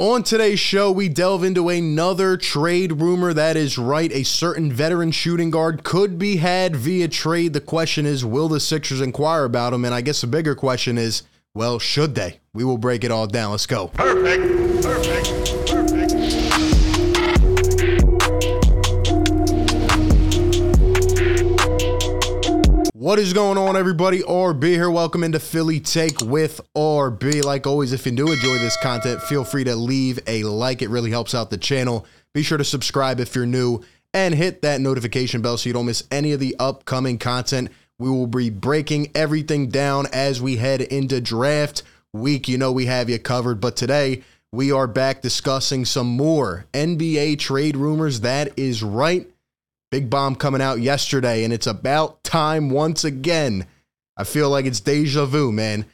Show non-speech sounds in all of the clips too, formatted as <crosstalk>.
On today's show, we delve into another trade rumor that is right. A certain veteran shooting guard could be had via trade. The question is, will the Sixers inquire about him? And I guess the bigger question is, well, should they? We will break it all down. Let's go. Perfect. Perfect. What is going on, everybody? RB here. Welcome into Philly Take with RB. Like always, if you do enjoy this content, feel free to leave a like. It really helps out the channel. Be sure to subscribe if you're new and hit that notification bell so you don't miss any of the upcoming content. We will be breaking everything down as we head into draft week. You know, we have you covered, but today we are back discussing some more NBA trade rumors. That is right. Big bomb coming out yesterday, and it's about time once again. I feel like it's deja vu, man.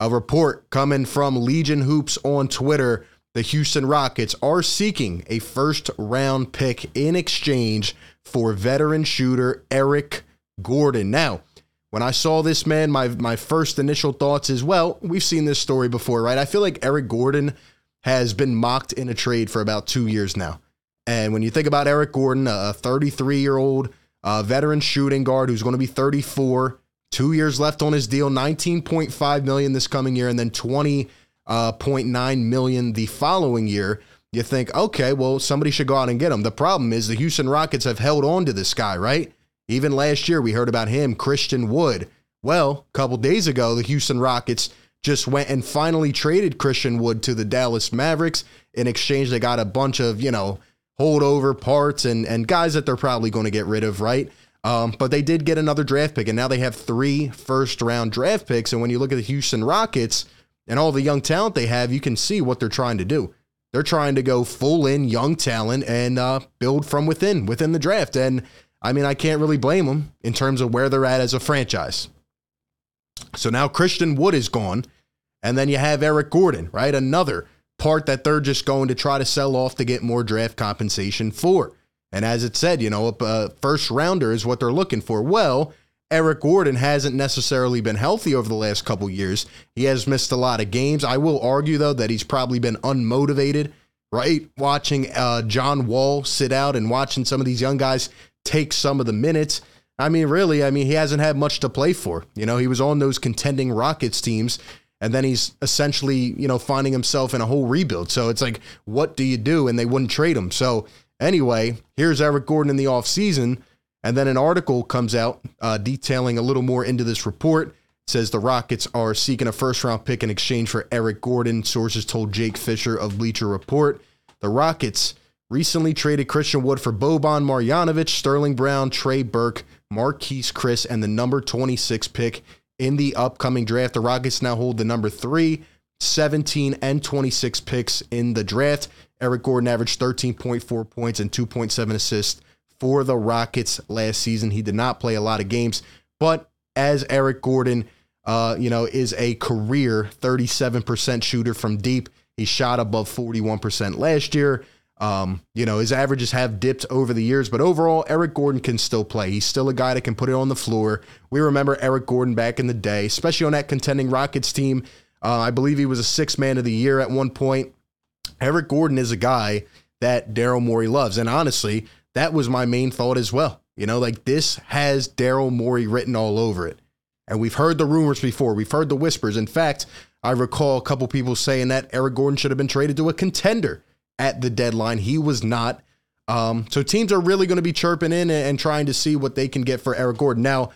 A report coming from Legion Hoops on Twitter. The Houston Rockets are seeking a first round pick in exchange for veteran shooter Eric Gordon. Now, when I saw this man, my my first initial thoughts is, well, we've seen this story before, right? I feel like Eric Gordon has been mocked in a trade for about two years now. And when you think about Eric Gordon, a 33 year old uh, veteran shooting guard who's going to be 34, two years left on his deal, 19.5 million this coming year, and then 20.9 million the following year. You think, okay, well, somebody should go out and get him. The problem is the Houston Rockets have held on to this guy, right? Even last year, we heard about him, Christian Wood. Well, a couple days ago, the Houston Rockets just went and finally traded Christian Wood to the Dallas Mavericks. In exchange, they got a bunch of, you know, holdover parts and and guys that they're probably going to get rid of, right? Um, but they did get another draft pick, and now they have three first round draft picks. And when you look at the Houston Rockets and all the young talent they have, you can see what they're trying to do. They're trying to go full in young talent and uh, build from within within the draft. And I mean, I can't really blame them in terms of where they're at as a franchise. So now Christian Wood is gone, and then you have Eric Gordon, right? Another part that they're just going to try to sell off to get more draft compensation for. And as it said, you know, a first rounder is what they're looking for. Well, Eric Gordon hasn't necessarily been healthy over the last couple years. He has missed a lot of games. I will argue though that he's probably been unmotivated, right? Watching uh, John Wall sit out and watching some of these young guys take some of the minutes. I mean, really, I mean, he hasn't had much to play for. You know, he was on those contending Rockets teams and then he's essentially, you know, finding himself in a whole rebuild. So it's like, what do you do? And they wouldn't trade him. So anyway, here's Eric Gordon in the offseason. And then an article comes out uh, detailing a little more into this report. It says the Rockets are seeking a first round pick in exchange for Eric Gordon. Sources told Jake Fisher of Bleacher Report. The Rockets recently traded Christian Wood for Boban Marjanovic, Sterling Brown, Trey Burke, Marquese Chriss and the number 26 pick in the upcoming draft. The Rockets now hold the number three, 17, and 26 picks in the draft. Eric Gordon averaged 13.4 points and 2.7 assists for the Rockets last season. He did not play a lot of games, but as Eric Gordon, uh, you know, is a career 37% shooter from deep. He shot above 41% last year. Um, you know, his averages have dipped over the years, but overall, Eric Gordon can still play. He's still a guy that can put it on the floor. We remember Eric Gordon back in the day, especially on that contending Rockets team. Uh, I believe he was a six man of the year at one point. Eric Gordon is a guy that Daryl Morey loves. And honestly, that was my main thought as well. You know, like this has Daryl Morey written all over it. And we've heard the rumors before, we've heard the whispers. In fact, I recall a couple people saying that Eric Gordon should have been traded to a contender at the deadline. He was not. Um, so teams are really going to be chirping in and, and, trying to see what they can get for Eric Gordon. Now,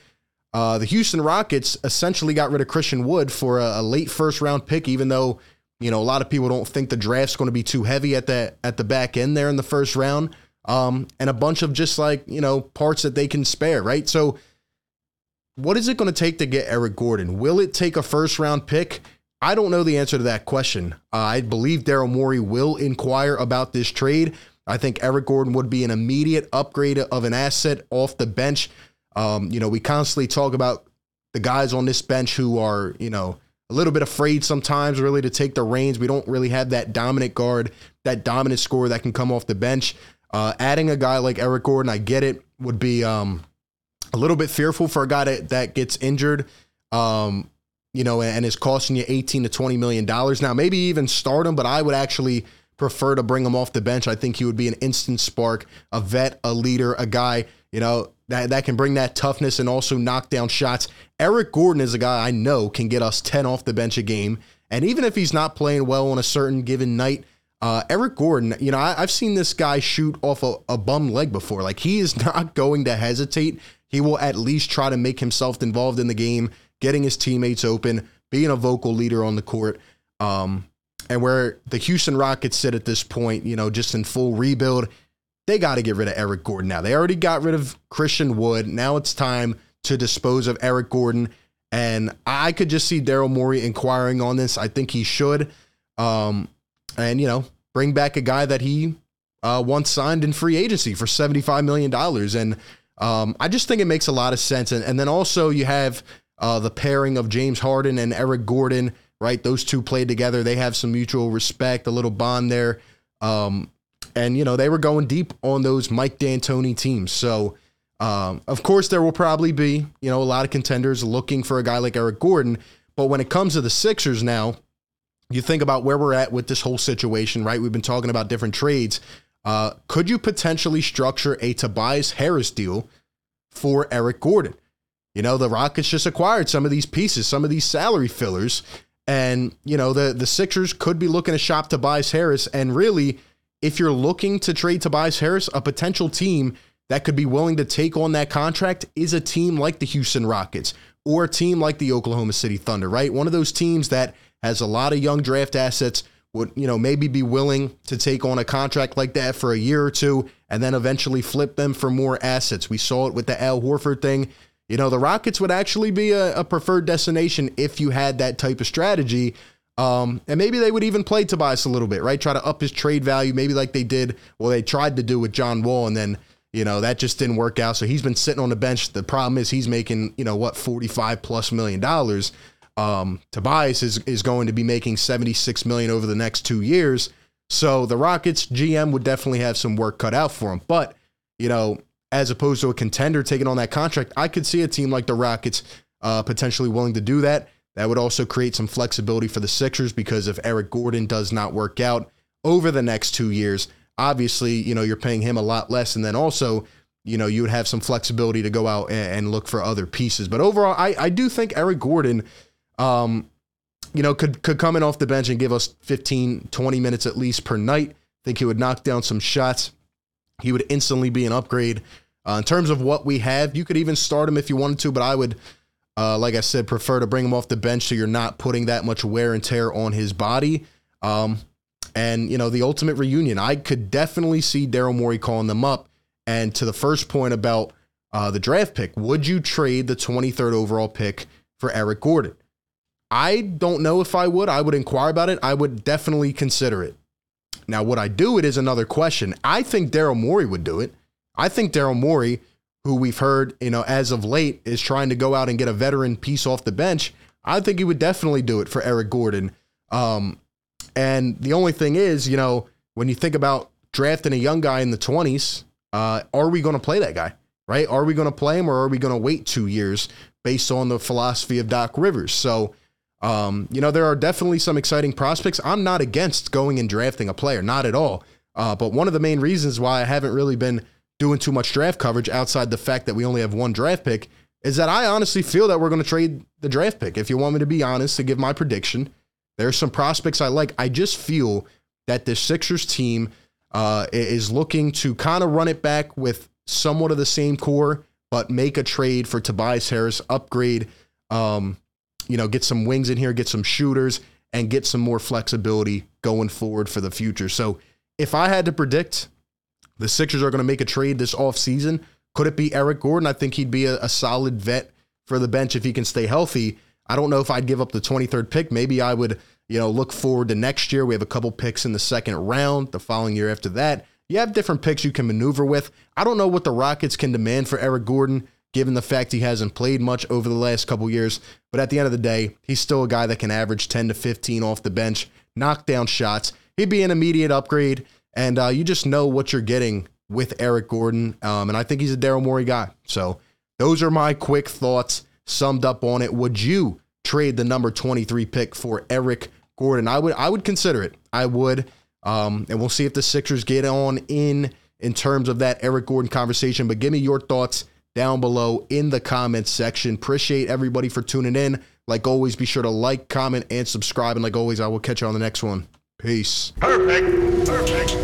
uh, the Houston Rockets essentially got rid of Christian Wood for a, a, late first round pick, even though you know a lot of people don't think the draft's going to be too heavy at the at the back end there in the first round, um, and a bunch of just like you know parts that they can spare, right? So, what is it going to take to get Eric Gordon? Will it take a first round pick? I don't know the answer to that question. Uh, I believe Daryl Morey will inquire about this trade. I think Eric Gordon would be an immediate upgrade of an asset off the bench. Um, you know, we constantly talk about the guys on this bench who are, you know, a little bit afraid sometimes really to take the reins. We don't really have that dominant guard, that dominant scorer that can come off the bench. Uh, adding a guy like Eric Gordon, I get it, would be um, a little bit fearful for a guy that, that gets injured. Um, you know, and is costing you 18 to 20 million dollars. Now, maybe even start him, but I would actually prefer to bring him off the bench. I think he would be an instant spark, a vet, a leader, a guy, you know, that, that can bring that toughness and also knock down shots. Eric Gordon is a guy I know can get us 10 off the bench a game. And even if he's not playing well on a certain given night, uh, Eric Gordon, you know, I, have seen this guy shoot off a, a bum leg before. Like he is <laughs> not going to hesitate. He will at least try to make himself involved in the game, getting his teammates open, being a vocal leader on the court. Um, and where the Houston Rockets sit at this point, you know, just in full rebuild, they got to get rid of Eric Gordon now. They already got rid of Christian Wood. Now it's time to dispose of Eric Gordon. And I could just see Daryl Morey inquiring on this. I think he should. Um, and, you know, bring back a guy that he uh, once signed in free agency for $75 million. And um, I just think it makes a lot of sense. And, and then also you have uh, the pairing of James Harden and Eric Gordon, right? Those two played together. They have some mutual respect, a little bond there. Um, and, you know, they were going deep on those Mike D'Antoni teams. So, um, of course, there will probably be, you know, a lot of contenders looking for a guy like Eric Gordon. But when it comes to the Sixers now, you think about where we're at with this whole situation, right? We've been talking about different trades. Uh, could you potentially structure a Tobias Harris deal for Eric Gordon? You know, the Rockets just acquired some of these pieces, some of these salary fillers, and you know the the Sixers could be looking to shop Tobias Harris. And really, if you're looking to trade Tobias Harris, a potential team that could be willing to take on that contract is a team like the Houston Rockets or a team like the Oklahoma City Thunder, right? One of those teams that has a lot of young draft assets, would, you know, maybe be willing to take on a contract like that for a year or two and then eventually flip them for more assets. We saw it with the Al Horford thing. You know, the Rockets would actually be a, a preferred destination if you had that type of strategy. Um, and maybe they would even play Tobias a little bit, right? Try to up his trade value, maybe like they did, well, they tried to do with John Wall, and then, you know, that just didn't work out. So he's been sitting on the bench. The problem is he's making, you know, what, 45 plus million dollars. Um, Tobias is is going to be making 76 million over the next two years. So the Rockets GM would definitely have some work cut out for him. But, you know, as opposed to a contender taking on that contract, I could see a team like the Rockets uh, potentially willing to do that. That would also create some flexibility for the Sixers because if Eric Gordon does not work out over the next two years, obviously, you know, you're paying him a lot less. And then also, you know, you would have some flexibility to go out and, and look for other pieces. But overall, I, I do think Eric Gordon um, you know, could could come in off the bench and give us 15, 20 minutes at least per night. I Think he would knock down some shots. He would instantly be an upgrade. Uh, in terms of what we have, you could even start him if you wanted to, but I would, uh, like I said, prefer to bring him off the bench so you're not putting that much wear and tear on his body. Um, and, you know, the ultimate reunion, I could definitely see Daryl Morey calling them up. And to the first point about uh, the draft pick, would you trade the 23rd overall pick for Eric Gordon? I don't know if I would. I would inquire about it. I would definitely consider it. Now, would I do it is another question. I think Daryl Morey would do it. I think Daryl Morey, who we've heard, you know, as of late, is trying to go out and get a veteran piece off the bench. I think he would definitely do it for Eric Gordon. Um, and the only thing is, you know, when you think about drafting a young guy in the 20s, uh, are we going to play that guy? Right? Are we going to play him or are we going to wait two years based on the philosophy of Doc Rivers? So, um, you know, there are definitely some exciting prospects. I'm not against going and drafting a player, not at all. Uh, but one of the main reasons why I haven't really been doing too much draft coverage outside the fact that we only have one draft pick is that I honestly feel that we're going to trade the draft pick. If you want me to be honest, to give my prediction, there's some prospects I like. I just feel that the Sixers team uh, is looking to kind of run it back with somewhat of the same core, but make a trade for Tobias Harris, upgrade um, you know, get some wings in here, get some shooters, and get some more flexibility going forward for the future. So if I had to predict the Sixers are going to make a trade this offseason, could it be Eric Gordon? I think he'd be a, a solid vet for the bench if he can stay healthy. I don't know if I'd give up the 23rd pick. Maybe I would, you know, look forward to next year. We have a couple picks in the second round, the following year after that. You have different picks you can maneuver with. I don't know what the Rockets can demand for Eric Gordon given the fact he hasn't played much over the last couple years. But at the end of the day, he's still a guy that can average 10 to 15 off the bench, knock down shots. He'd be an immediate upgrade, and uh, you just know what you're getting with Eric Gordon. Um, and I think he's a Daryl Morey guy. So those are my quick thoughts summed up on it. Would you trade the number 23 pick for Eric Gordon. I would I would consider it. I would. Um, and we'll see if the Sixers get on in in terms of that Eric Gordon conversation. But give me your thoughts down below in the comments section. Appreciate everybody for tuning in. Like always, be sure to like, comment, and subscribe. And like always, I will catch you on the next one. Peace. Perfect. Perfect. Perfect.